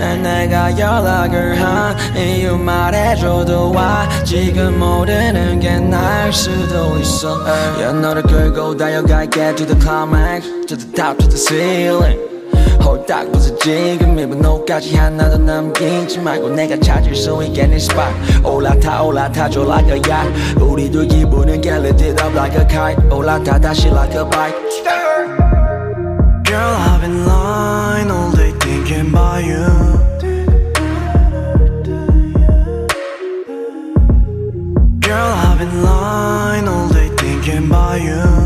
내가 연락을 한 이유 말해줘도 와 지금 모르는 게 나을 수도 있어 야 너를 끌고 달려갈게 to the climax To the top, to the ceiling 홀딱 부서지 그 미분노까지 하나도 남기지 말고 내가 찾을 수 있게 내 스팟 올라타 올라타 줘 like a yacht 우리들 기분은 get lit up like a kite 올라타 다시 like a bike Girl I've been lying all day thinking about you volume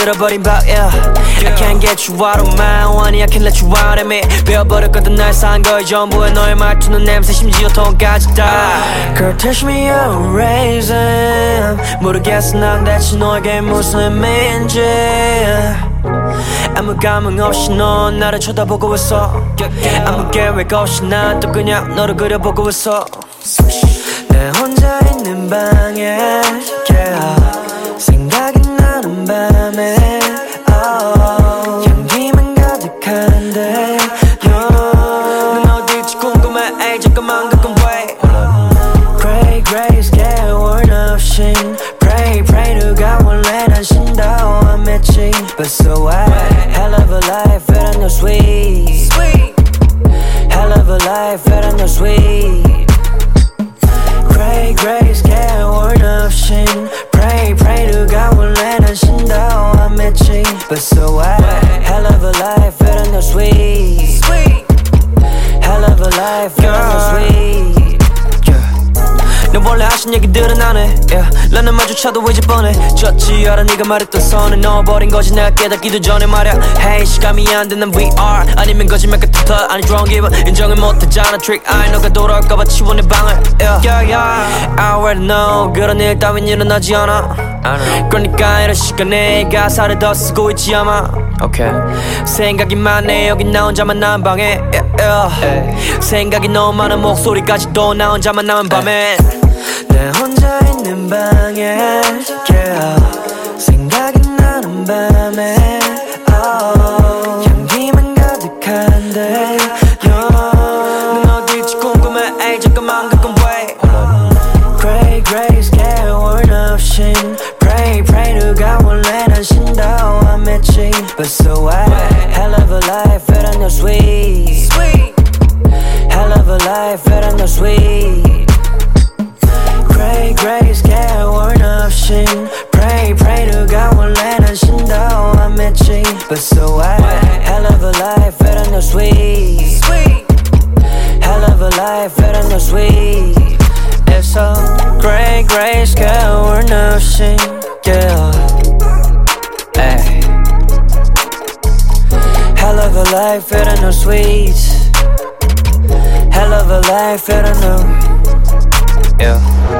만들어버린 밥 yeah. I can't get you out of my one I can't let you out of me 베어버렸거든 날산 거의 전부에 너의 말투는 냄새 심지어 톤까지 다. Girl touch me your raisin 모르겠어 난 대체 너에게 무슨 의미인지. 아무 감흥 없이 넌 나를 쳐다보고 있어. 아무 계획 없이 난 또 그냥 너를 그려보고 있어. 내 혼자 있는 방에 나는 마주쳐도 이제 뻔해. 졌지 알아 네가 말했던 선을 넣어버린 거지. 내가 깨닫기도 전에 말야. Hey 시감이 안 되는 VR 아니면 거짓말 같은 터 아니 drone giver 인정을 못하잖아. Trick eye 너가 돌아올까봐 치워 내 방을. Yeah. Yeah, yeah. I already know. 그런 일 따윈 일어나지 않아. 그러니까 이런 시간에 가사를 더 쓰고 있지 아마. Okay. 생각이 많네 여기 나 혼자만 난 방에. Yeah, yeah. 생각이 너무 많은 목소리까지도 나 혼자만 남은 밤에. 내 혼자 있는 방에 yeah. 생각이 나는 밤에 oh. 향기만 가득한데 넌 어딜지 궁금해 에이 잠깐만 가끔 wait Gray gray scared 없이 Pray pray 누가 원래 난 신다고 안 맺지 But so what Hell of a life better no sweet Hell of a life better no sweet but so what? Hell of a life, fed on sweet. Sweet. Hell of a life, fed on no sweet. It's a great, great scale, we're nursing, yeah. Ay. Hell of a life, fed on no sweets. Hell of a life, fed on no, yeah.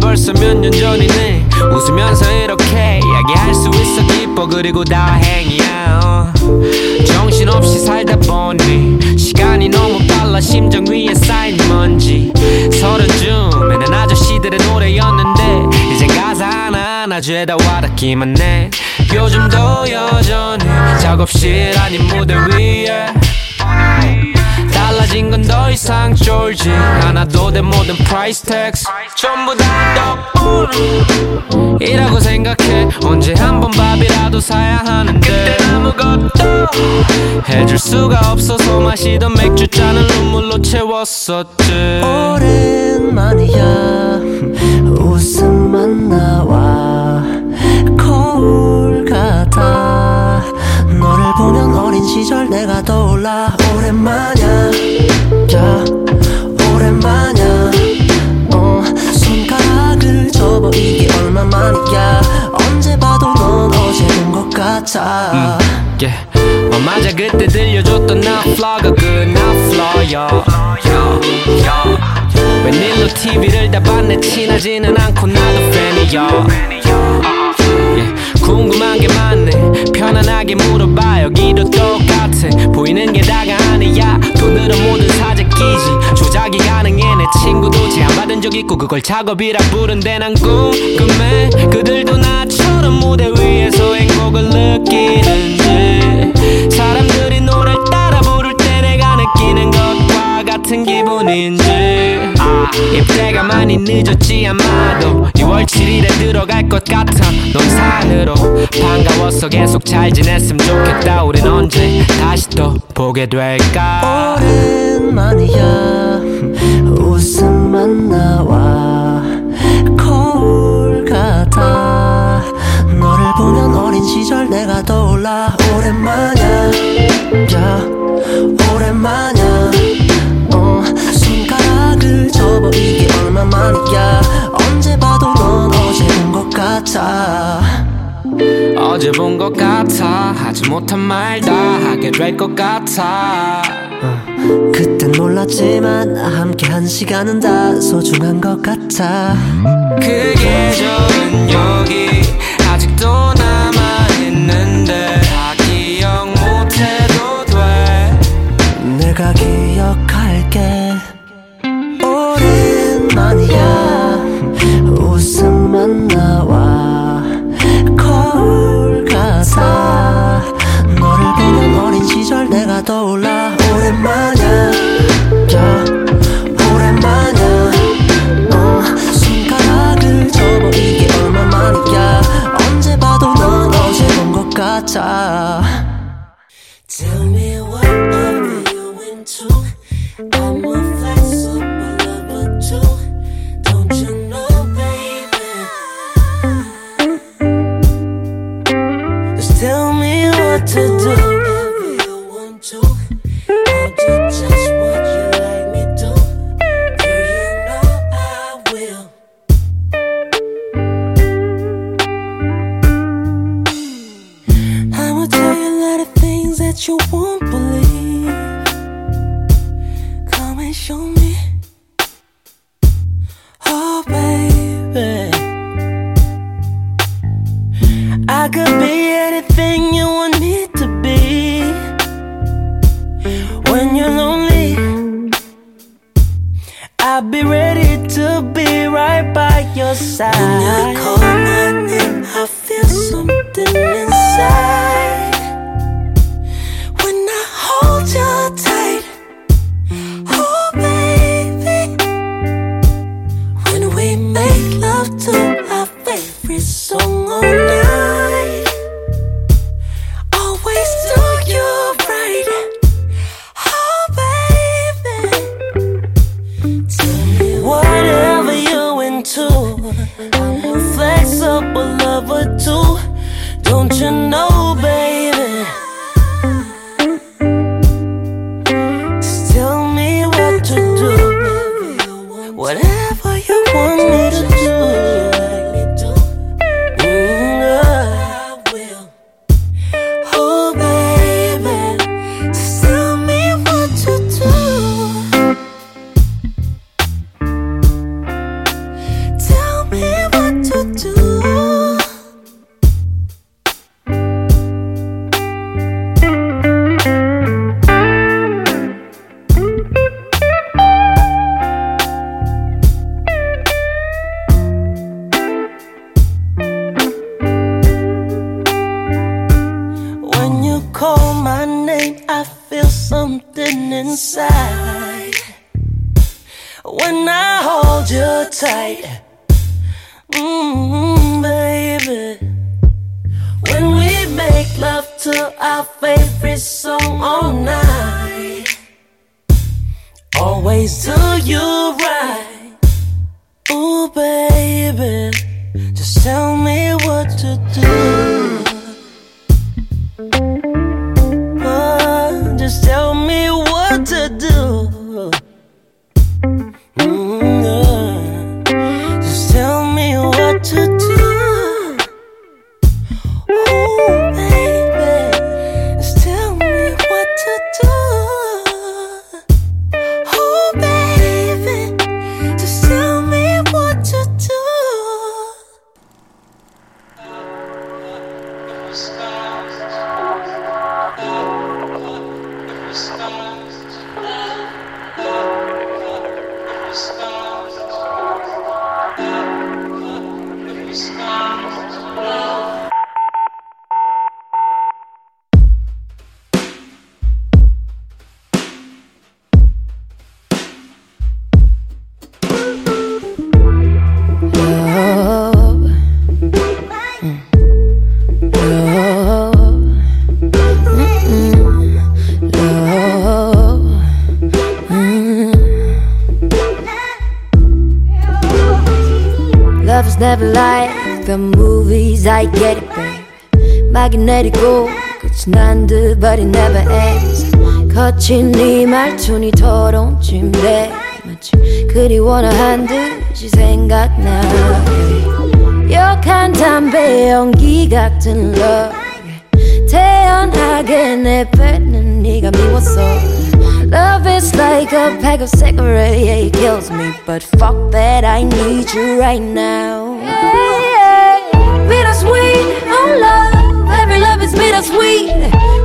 벌써 몇 년 전이네. 웃으면서 이렇게 이야기할 수 있어 기뻐. 그리고 다행이야. 어. 정신없이 살다 보니 시간이 너무 빨라. 심장 위에 쌓인 먼지. 서른쯤에는 아저씨들의 노래였는데 죄다 와닿기만 해. 요즘도 여전히 작업실 아닌 무대 위에 달라진 건 더 이상 쫄지 않아도 돼 모든 price tags 전부 다 덕분 이라고 생각해. 언제 한 번 밥이라도 사야 하는데. 그때 아무것도 해줄 수가 없어서 마시던 맥주 잔을 눈물로 채웠었지. 오랜만이야. 나와 거울 같아. 너를 보면 어린 시절 내가 떠올라. 오랜만이야. 야 오랜만이야. 어 손가락을 접어. 이게 얼마만이야? 언제 봐도 넌 어제 본 것 같아. 음, yeah. 어, 맞아. 그때 들려줬던 나 플러가 그나 플러여 웬일로 TV를 다 봤네. 친하지는 않고 나도 yeah. 궁금한 게 많네. 편안하게 물어봐 여기도 똑같아. 보이는 게 다가 아니야. 돈으로 모든 사재 끼지. 조작이 가능해. 내 친구도 제안받은 적 있고 그걸 작업이라 부른데 난 궁금해. 그들도 나처럼 무대 위에서 행복을 느끼는지 사람들이 노래를 따라 부를 때 내가 느끼는 것과 같은 기분인지. 아, 입대가 많이 늦었지 아마도. 2월 7일에 들어갈 것 같아 넌 산으로. 반가워서 계속 잘 지냈으면 좋겠다 우린 언제 다시 또 보게 될까? 오랜만이야. 웃음만 나와. 거울 같아. 너를 보면 어린 시절 내가 떠올라. 오랜만이야 어제 본 것 같아. 하지 못한 말 다 하게 될 것 같아. 그땐 몰랐지만 함께 한 시간은 다 소중한 것 같아. 그 계절은 여기 아직도 남아있는데 다 기억 못해도 돼. 내가 기 것 stars. babe. Magnetic고 끝이 난 듯, but it never ends. 거친 네 말투니 더러운 침대 마치 그리워나 한 듯이 생각나. 역한 담배 연기 같은 love. 태연하게 내뱉는 네가 미웠어. Love is like a pack of cigarettes, yeah, it kills me. But fuck that, I need you right now. Bittersweet, oh love, every love is bittersweet.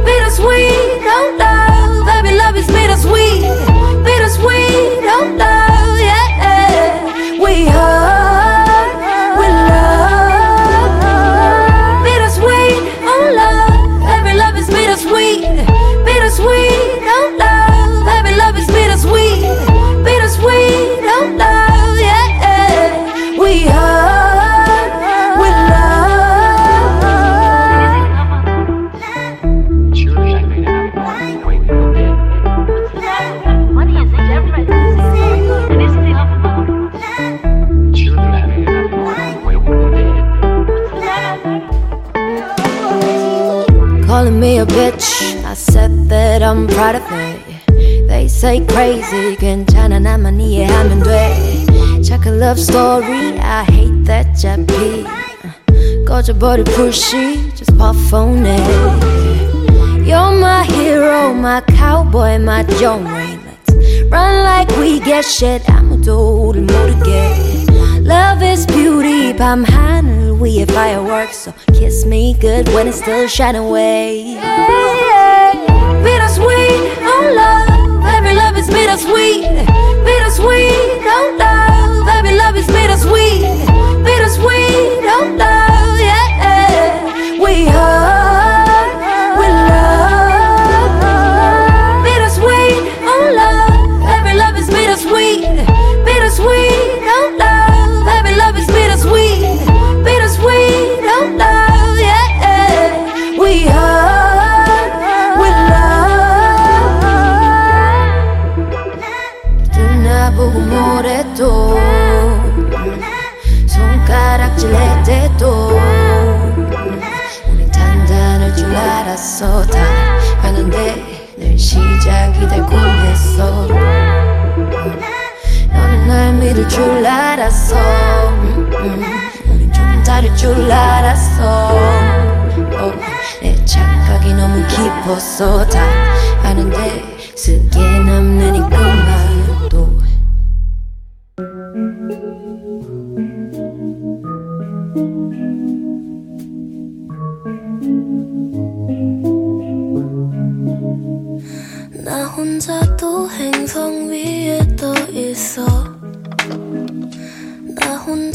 Bittersweet, oh love, every love is bittersweet. Bittersweet, oh love, yeah. We hurt, bitch, I said that I'm proud of it. They say crazy, 괜찮아 나만 이해하면 돼. 착한 love story, I hate that 잡히. 꺼져버릴 pussy, just puff on it. You're my hero, my cowboy, my John Wayne. Let's run like we get shit, 아무도 우릴 모르게. Love is beauty, 밤 하늘 위에 fireworks. So kiss me good when it's still shining away. Bittersweet, oh love, every love is bittersweet. Bittersweet, oh love, every love is bittersweet. Bittersweet, oh love, yeah. We hurt, 알았어. 다 하는데 늘 시작이 달콤했어. 너는 날 믿을 줄 알았어. 음, 음. 우린 좀 다를 줄 알았어. 어, 내 착각이 너무 깊었어. 다 아는데 쓰게 남는 이 끝말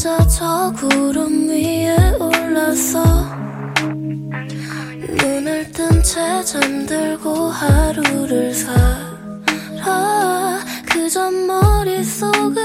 혼자 저 구름 위에 올라서 눈을 뜬 채 잠들고 하루를 살아. 그저 머릿속을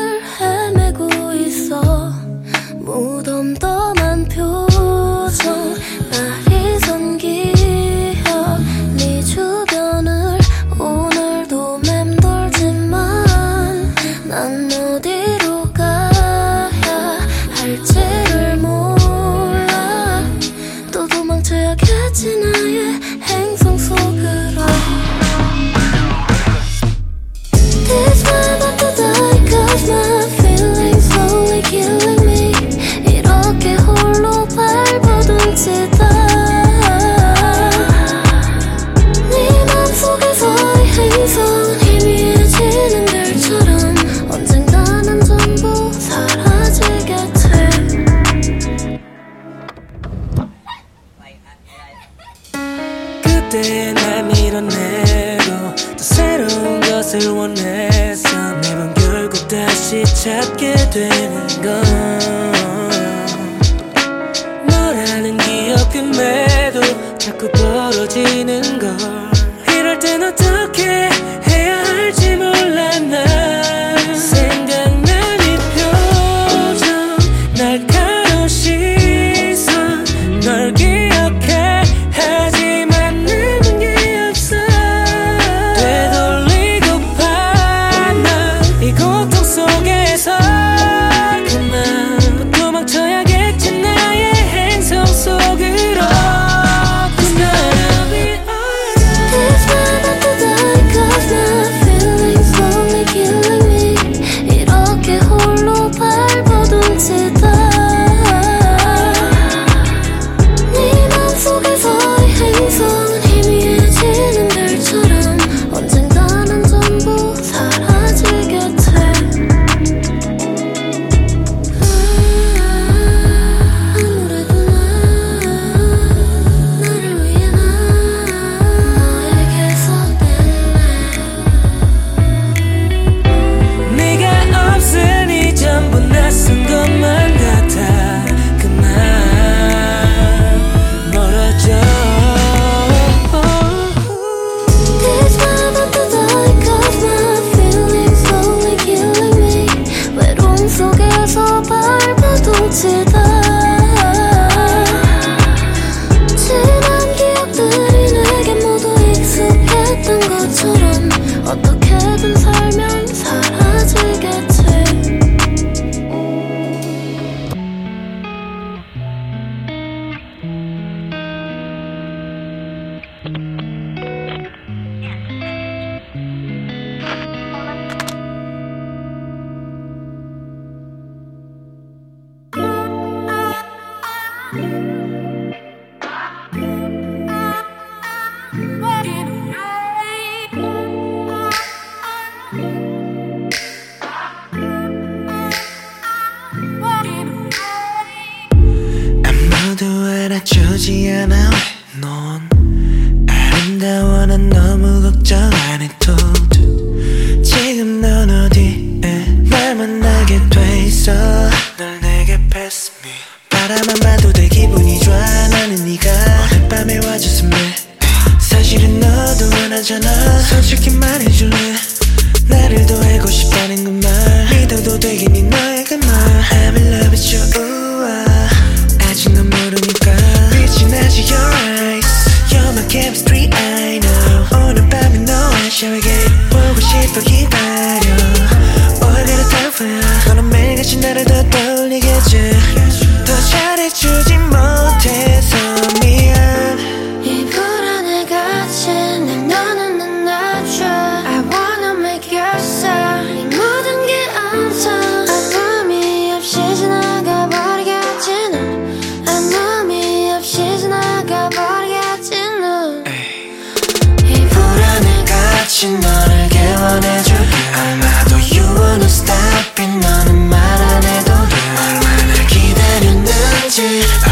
기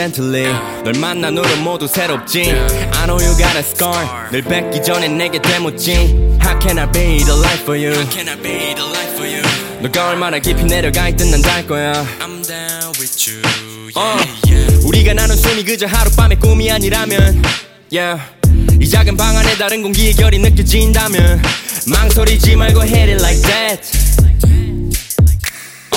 gently. 널 만난 후로 모두 새롭지. I know you got a scar. 늘 뵙기 전에 내게 되묻지 How can I be the life for you? 너가 얼마나 깊이 내려가 있든 난달 거야. I'm down with you. uh, 우리가 나눈 숨이 그저 하룻밤의 꿈이 아니라면 yeah. 이 작은 방 안에 다른 공기의 결이 느껴진다면 망설이지 말고 hit it like that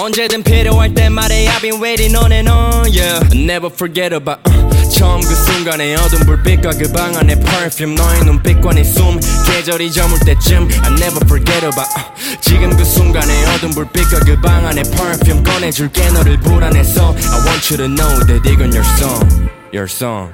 언제든 필요할 때 말해 I've been waiting on and on yeah never forget about uh, 처음 그 순간의 어두운 불빛과 그 방 안의 perfume 너의 눈빛과 네숨 계절이 저물 때쯤 I never forget about uh, 지금 그 순간의 어두운 불빛과 그 방 안의 perfume 꺼내줄게 너를 불안해서 I want you to know that 이건 your song your song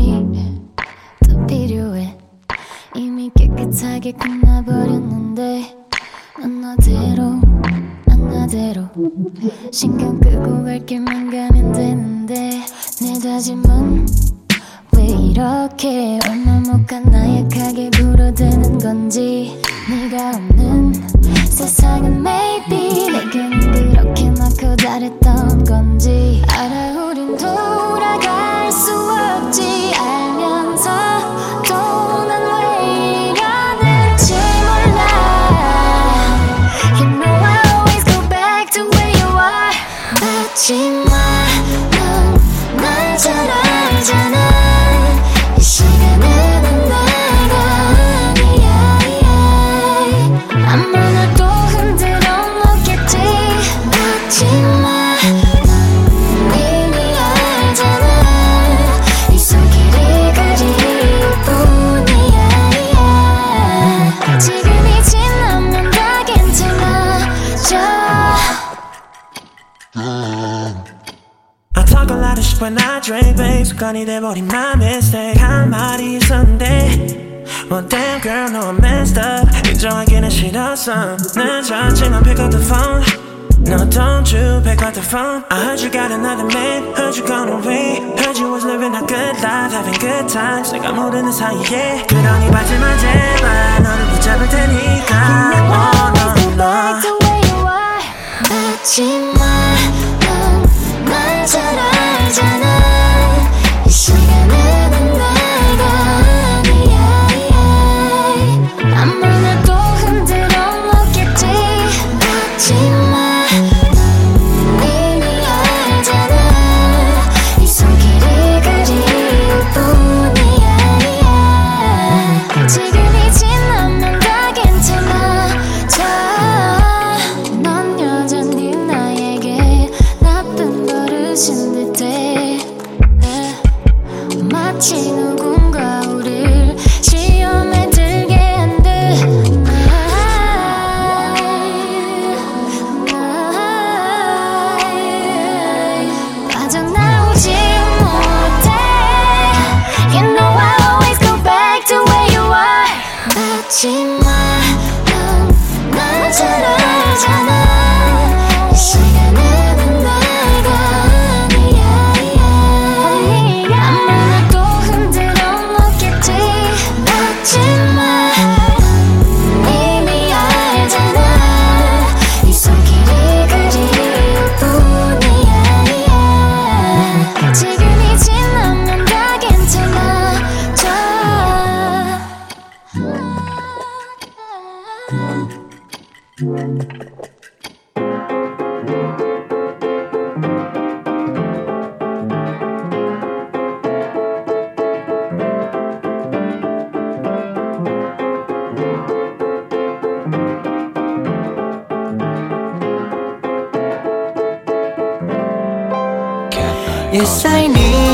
신경 when I drink, babe. 습관이 돼버린 my mistake. 할 말이 있었는데. Well, damn girl, no, I'm messed up. 인정하기는 싫었어. 늦었지만 pick up the phone. No, don't you pick up the phone. I heard you got another man. Heard you gone away. Heard you was living a good life, having good times. 내가 모르는 사이에. 그러니 받지마 제발. 너를 붙잡을 테니까. Oh, no, no. back to where you are 하지 Yes, I need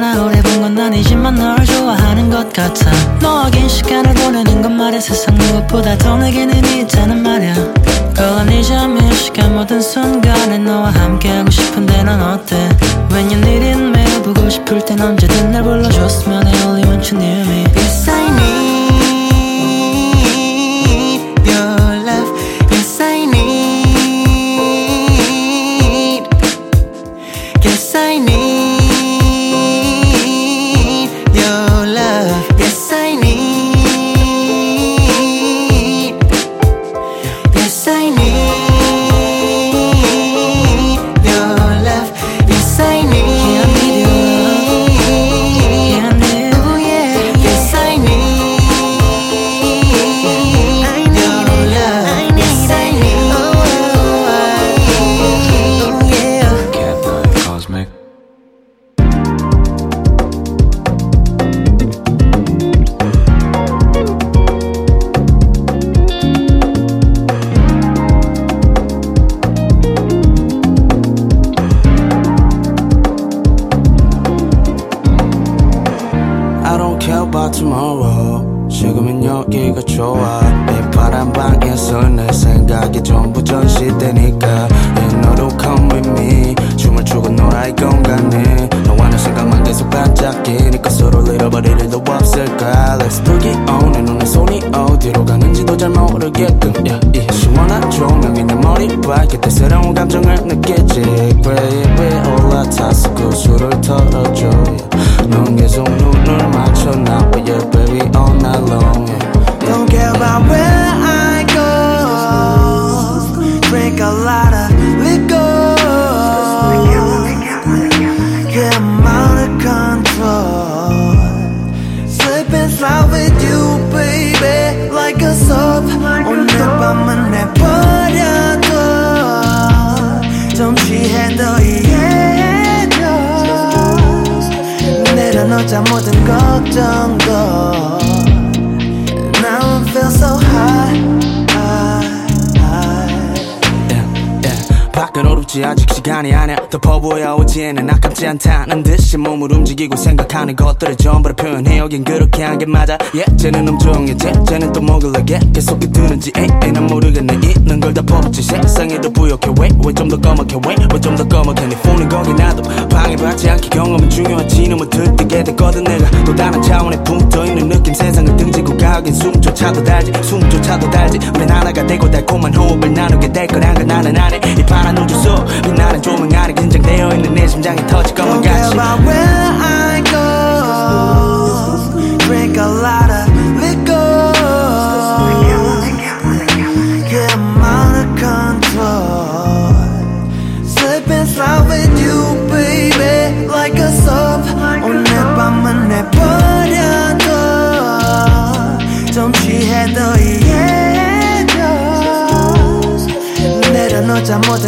많아 오래 본 건 아니지만 널 좋아하는 것 같아. 너와 긴 시간을 보내는 건 말야 세상 무엇보다 더 내게는 있다는 말야. Girl I 몇 시간 모든 순간에 너와 함께하고 싶은데 넌 어때? When you need it 매일 보고 싶을 땐 언제든 날 불러줬으면 I only want you near me 좀 취해 너 이해해줘. 내려놓자 모든 걱정도. Now I feel so high, 어렵지 아직 시간이 아니야. 덮어 보여 오지에는 아깝지 않다는 듯이 몸을 움직이고 생각하는 것들을 전부 다 표현해. 여긴 그렇게 한 게 맞아. 음종이 쟤 쟤는 또 뭐길래 계속 뜨는지. 에이 에이 난 모르겠네. 있는 걸다 퍼붓지. 세상에도 부욕해. 왜왜좀 더 검게? 왜왜좀 더 검게? 내 폰은 거기 놔도 방해받지 않게 경험은 중요하지. 이놈을 들뜨게 됐거든. 내가 또 다른 차원에 붙어있는 느낌. 세상을 등지고 가긴 숨조차도 달지 숨조차도 달지. 우린 하나가 되고 달콤한 호흡을 나누게 될 거란 걸 나는 아네 이 파란 우주 속 빛나는 조명 아래 긴장되어 있는 내 심장이 터질 것만 같이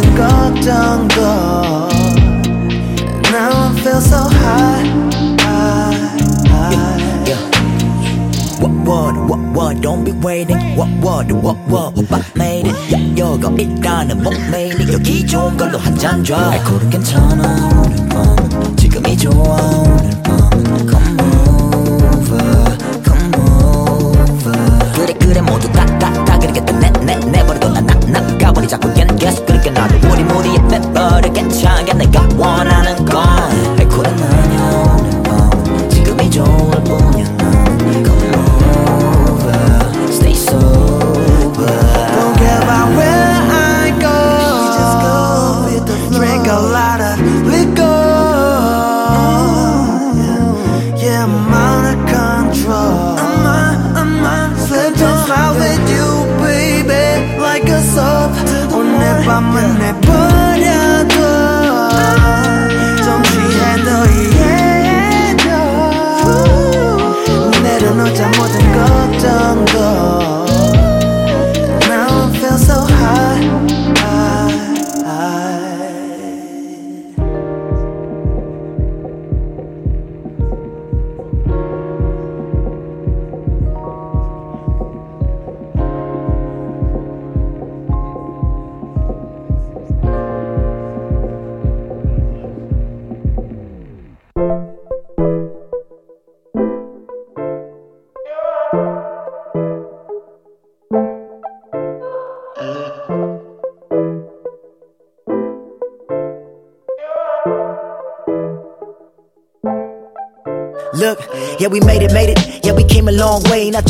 내려놓자 모든 걱정도 Now I feel so high, high, high. What what what what don't be waiting What what what what 오빠 made it yeah, 여가 일단은 못 made it 여기 좋은 걸로 한잔 줘 알코올은 괜찮아 오늘 밤 지금이 좋아 오늘 밤 Come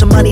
long way. 나좀 많이 달라. I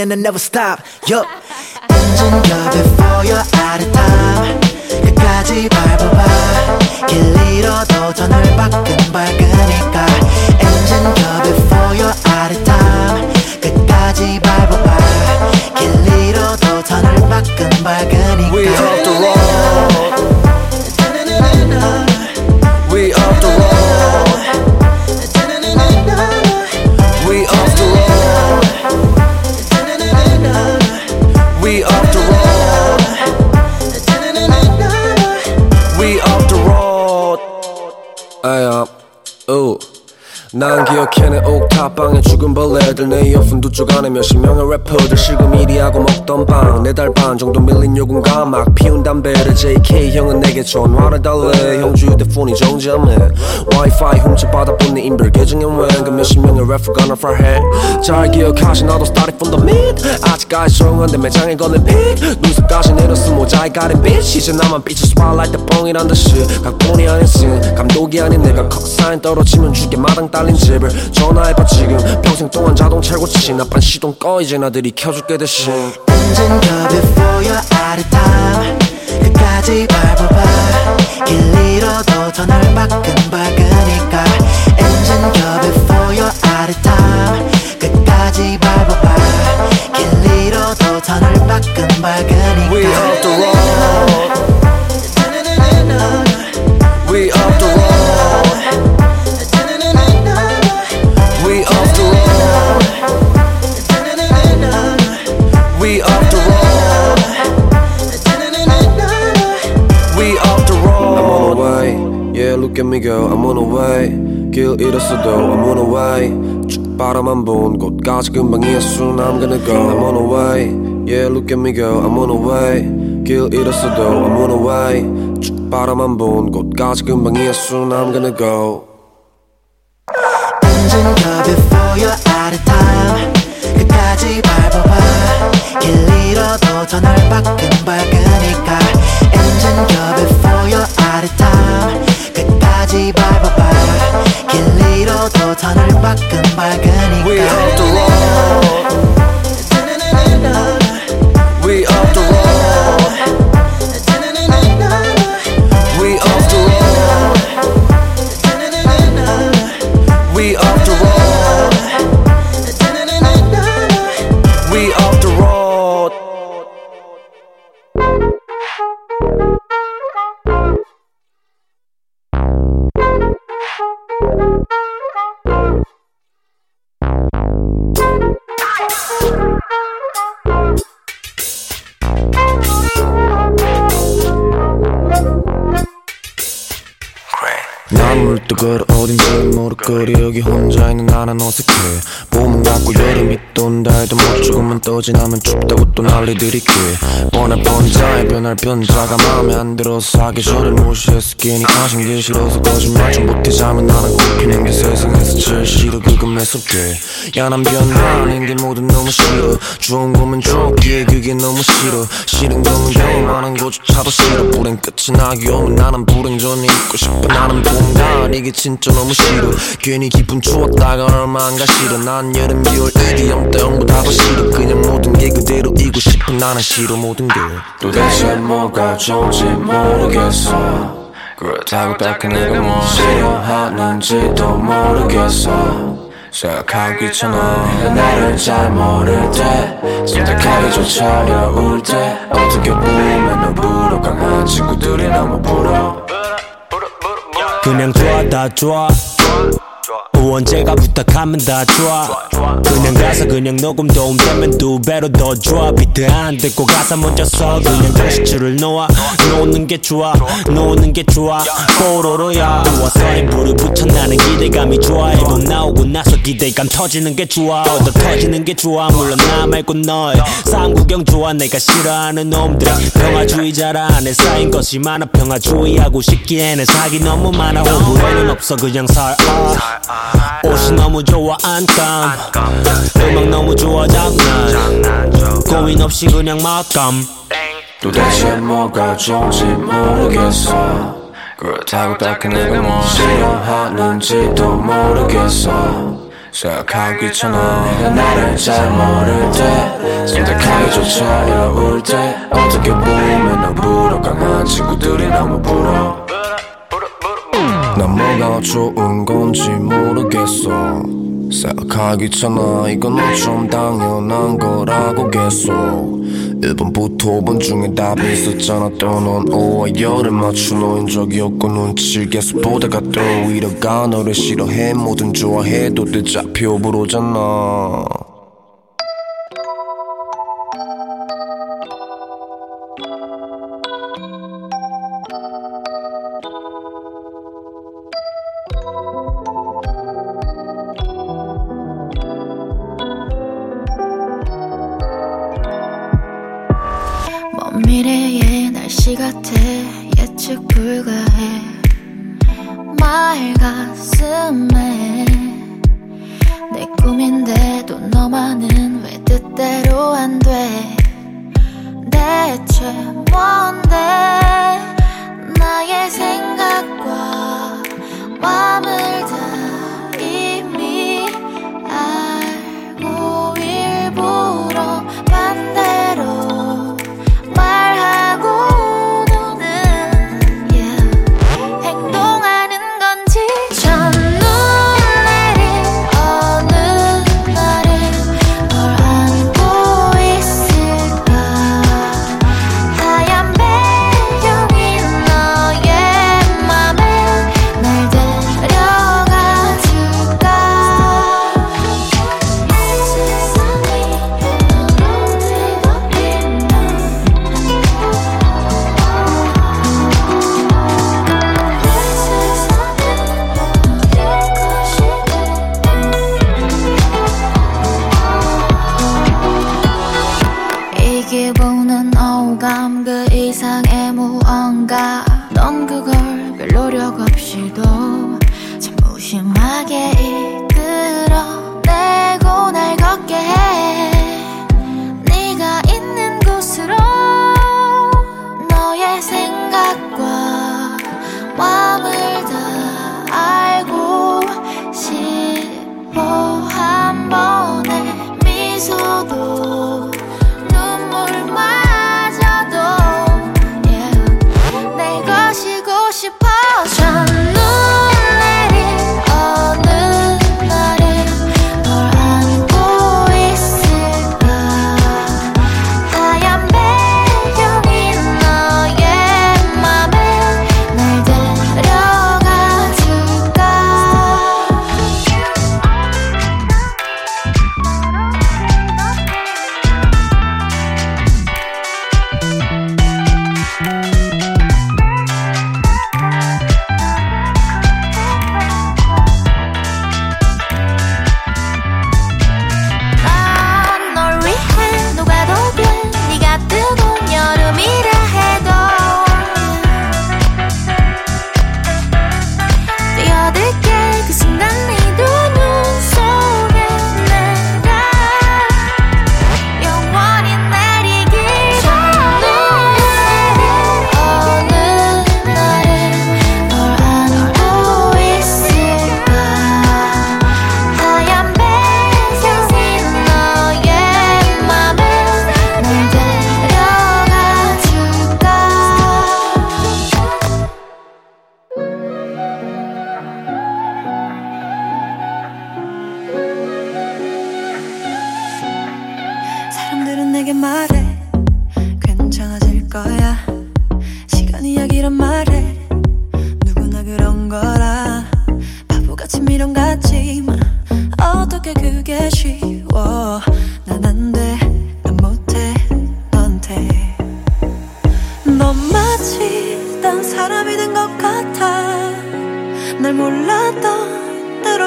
and I never stop. Yup. Engine go before you're out of time. 끝까지 밟아봐. 길 잃어도 전을 밖은 밝으니까. Engine go before you're out of time. 끝까지 밟아봐. 길 잃어도 전을 밖은 밝으니까. 기억해내 옥탑방에 죽은 벌레들 내 이어폰 두쪽 안에 몇십 명의 래퍼들. 실금일이하고 먹던 빵네달반 정도 밀린 요금과 막. 피운 담배를 JK 형은 내게 전화를 달래. 형주 휴대폰이 정지하네. 와이파이 훔쳐받아본 내 인별 계정에 웬그 몇십 명의 래퍼가 나 프라해 잘 기억하시 나도 started from the mid. 아직까지 조용한데 매장에 걸린 픽 눈썹까지 내렸음 모자이 가린 빛 이제 나만 spotlight 때 뻥이란 듯이. 각본이 아닌 씬 감독이 아닌 내가 컷사인 떨어지면 죽게 마당 딸린 집을 전화해봐 지금 평생 동안 자동차 고치 나쁜 시동 꺼 이제 나들이 켜줄게 대신 Engine go before you're out of time. 끝까지 밟아봐. 길 잃어도 밖은 밝으니까. Engine go before you're out of time. 끝까지 밟아봐. 길 잃어도 전을 밖은 밝으니까. Me go I'm on the way 길 잃었어도 I'm on the way 쭉 바라만 본 곳까지 금방이야 soon I'm gonna go I'm on the way Yeah look at me go I'm on the way 길 잃었어도 I'm on the way 쭉 바라만 본 곳까지 금방이야 soon I'm gonna go go before you're out of time. 끝까지 밟아봐. 길 잃어도 전을 밖은 밝으니까. Engine go before you're out 따뜻함 끝까지 밟아봐 길 잃어도 터널 밖은 밝으니까. We off the road 난 물뜨거려 어딘지 모르거리 여기 혼자 있는 나는 어색해. 봄은 갔고 여름이 또 온다 해도 뭐 조금만 떠 지나면 춥다고 또 난리 들이켜 뻔한 번자의 변할 변자가 마음에 안 들어서 사계절을 무시해서 끼니 가신 게 싫어서 거짓말 좀 못해자면 나는 꼽히는 게 세상에서 제일 싫어. 그거 매섭게 야난 변화 아닌 게 모두 너무 싫어. 좋은 거면 좋기에 그게 너무 싫어. 싫은 거면 경험하는 거조차도 싫어. 불행 끝이 나기 오면 나는 불행전이 있고 싶어. 나는 봄가을 이게 진짜 너무 싫어. 괜히 기분 좋았다가 얼마 안 가 싫어 난 여름 겨울 영다 영보다 더 싫어. 그냥 모든 게 그대로이고 싶어 나는 싫어. 모든 게. 도대체 뭐가 좋은지 모르겠어. 그렇다고 딱히 내가 뭐 싫어하는지도 모르겠어. 생각하기 귀찮아 나를 잘 모를 때 선택하기조차 어려울 때. 어떻게 보면 너부러 강한 친구들이 너무 부러워 그냥 좋아 다 좋아 언제가 부탁하면 다 좋아. 그냥 가서 그냥 녹음 도움 되면 두 배로 더 좋아. 비트 안 듣고 가사 먼저 써. 그냥 글씨줄을 놓아. 놓는 게 좋아. 놓는 게 좋아. 뽀로로야. 누워서 인불을 붙여 나는 기대감이 좋아. 앨범 나오고 나서 기대감 터지는 게 좋아. 얻어 터지는 게 좋아. 물론 나 말고 너의 싸움 구경 좋아. 내가 싫어하는 놈들이 평화주의자라 안에 쌓인 것이 많아 평화주의하고 싶기에는 사기 너무 많아. 호불호는 없어. 그냥 살 아 옷이 너무 좋아 안감 음악 너무 좋아 장난. 고민 없이 그냥 막감. 도대체 뭐가 좋은지 모르겠어. 그렇다고 딱히 내가 뭐 싫어하는지도 모르겠어. 생각하기 귀찮아 내가 나를 잘 모를 때 선택하기조차 어려울 때 어떻게 보면 좋은 건지 모르겠어. 생각하기 귀찮아 이건 좀 당연한 거라고 계속 1번부터 5번 중에 답이 있었잖아. 또넌 5와 열을 맞춰 놓인 적이 없고 눈치를 계속 보다가 또 오히려 가 너를 싫어해. 뭐든 좋아해도 대자표 부르잖아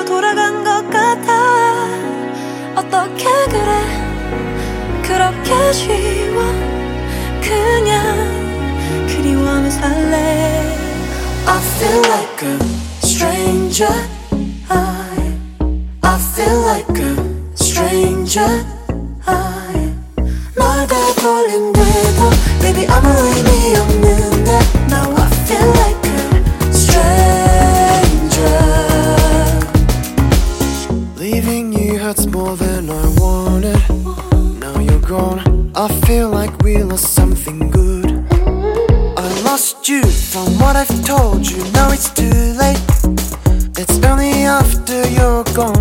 돌아간 것 같아 어떻게 그래 그렇게 쉬워 그냥 그리워하며 살래 I feel like a stranger I I feel like a stranger I 널 되돌린데도 Baby 아무 의미 없는 lost something good. I lost you from what I've told you, now it's too late. It's only after you're gone.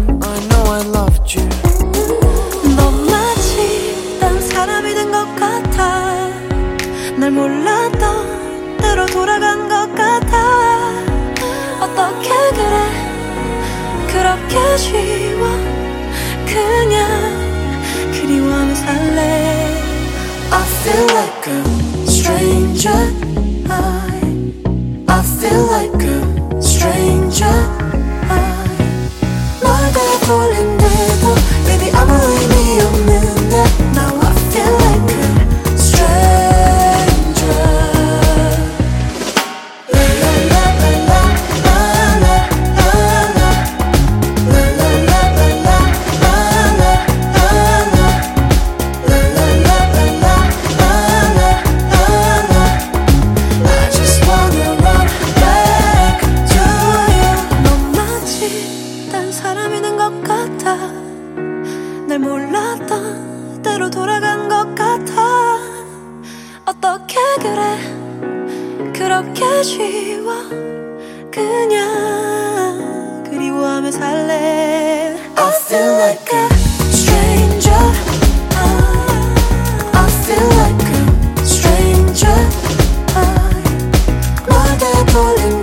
falling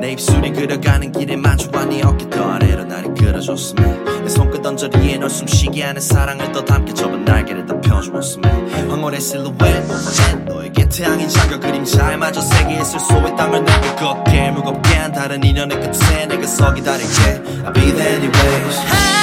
내 입술이 그려가는 길에 마주하니 어깨 아래로 날 이끌어줬음에 내 손끝 언저리에 널 숨쉬게 하는 사랑을 더 담게 접은 날개를 다 펴주었음에 황홀의 실루엣 너에게 태양이 작아 그림자에 마저 세계의 슬소의 땅을 내고 걷게 무겁게 한 다른 인연의 끝에 내가 서 기다릴게. I'll be there anyways.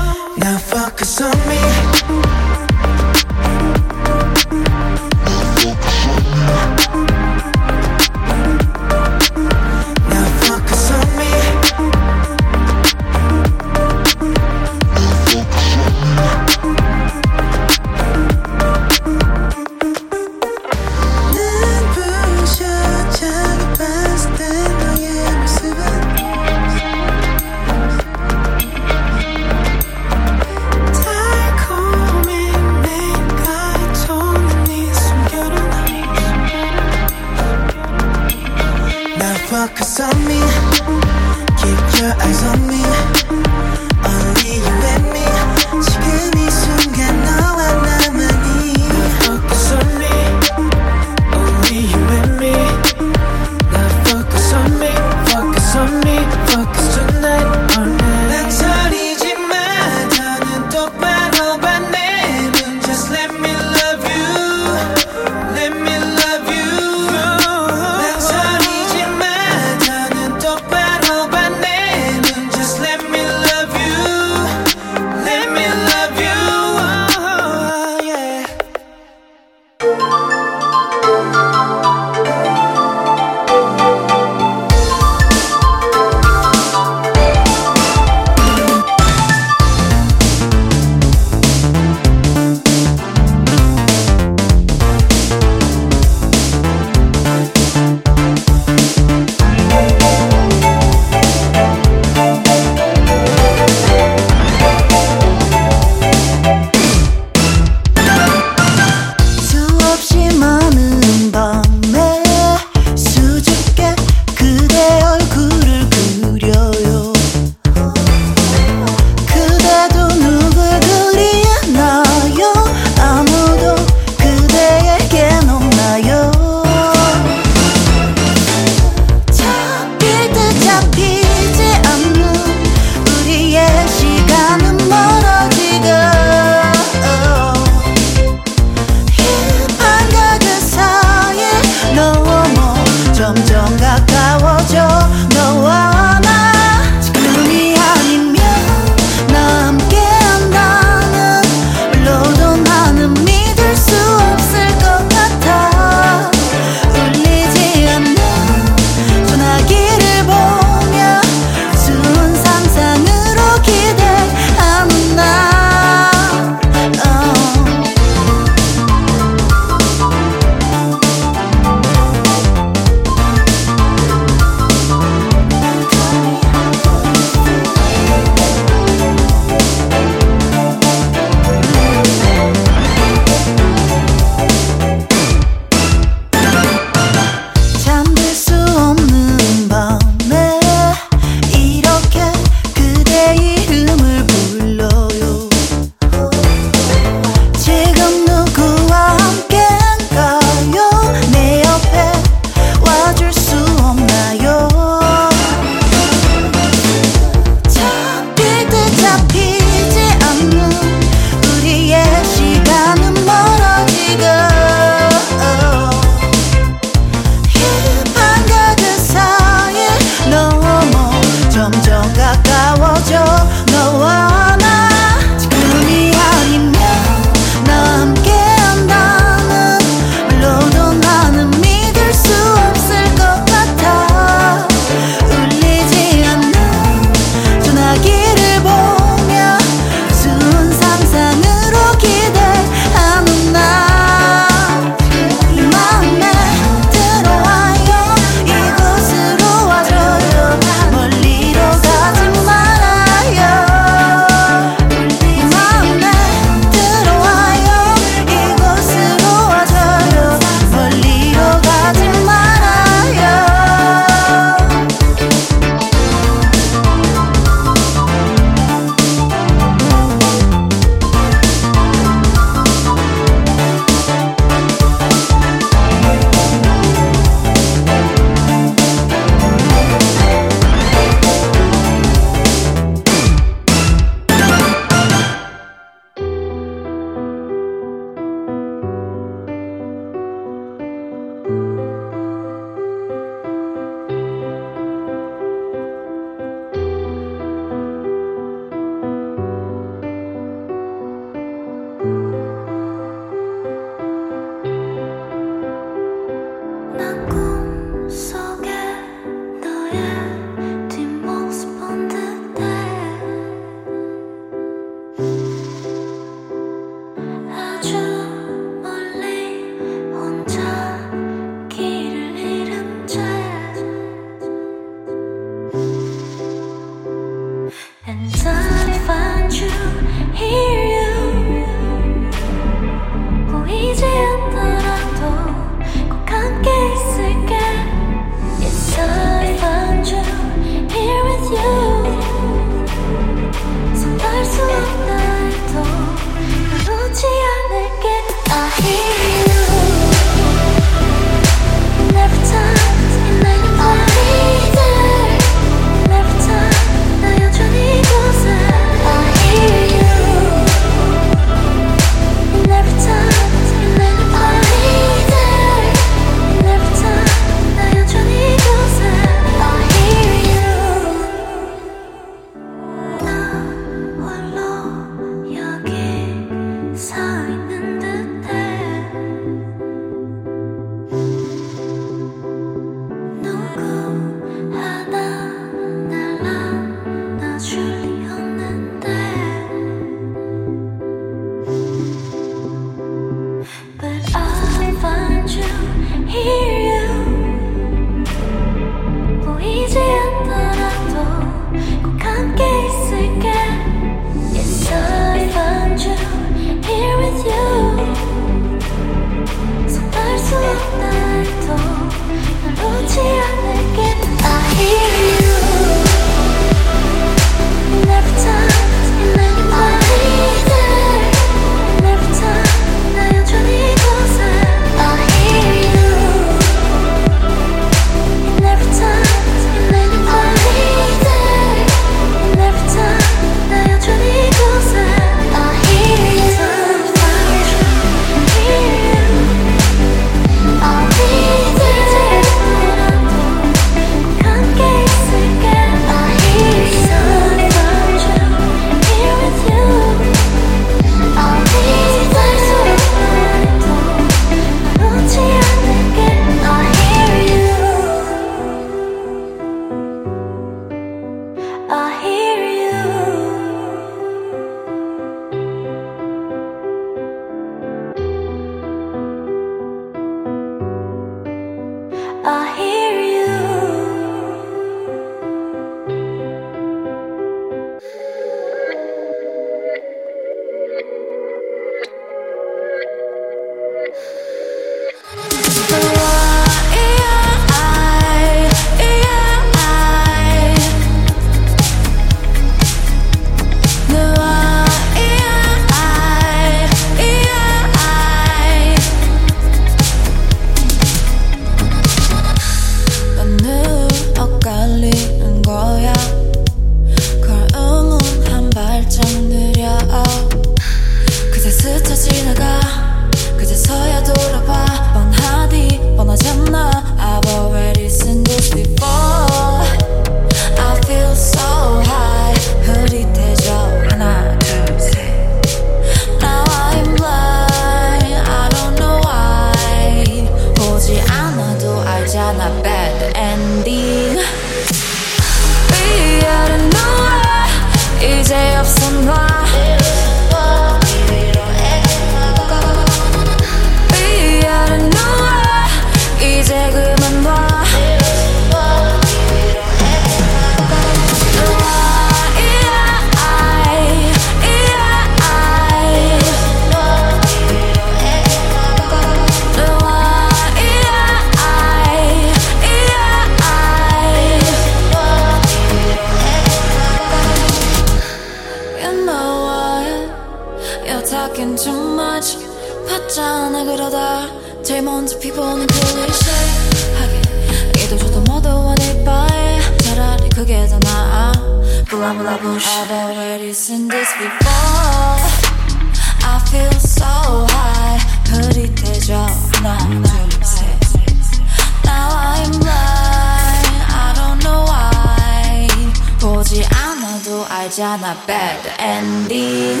than a bad ending.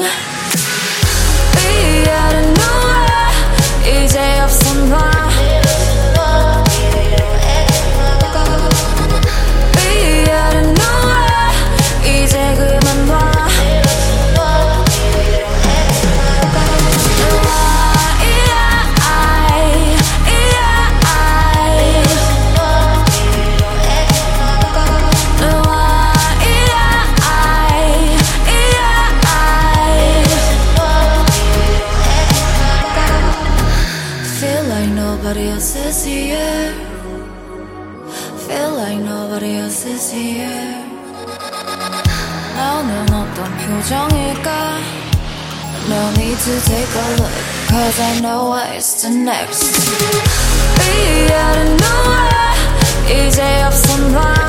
이해를 놓아 Easy of 널 to take a look, cause I know what's the next. We gotta know where, easy up some line.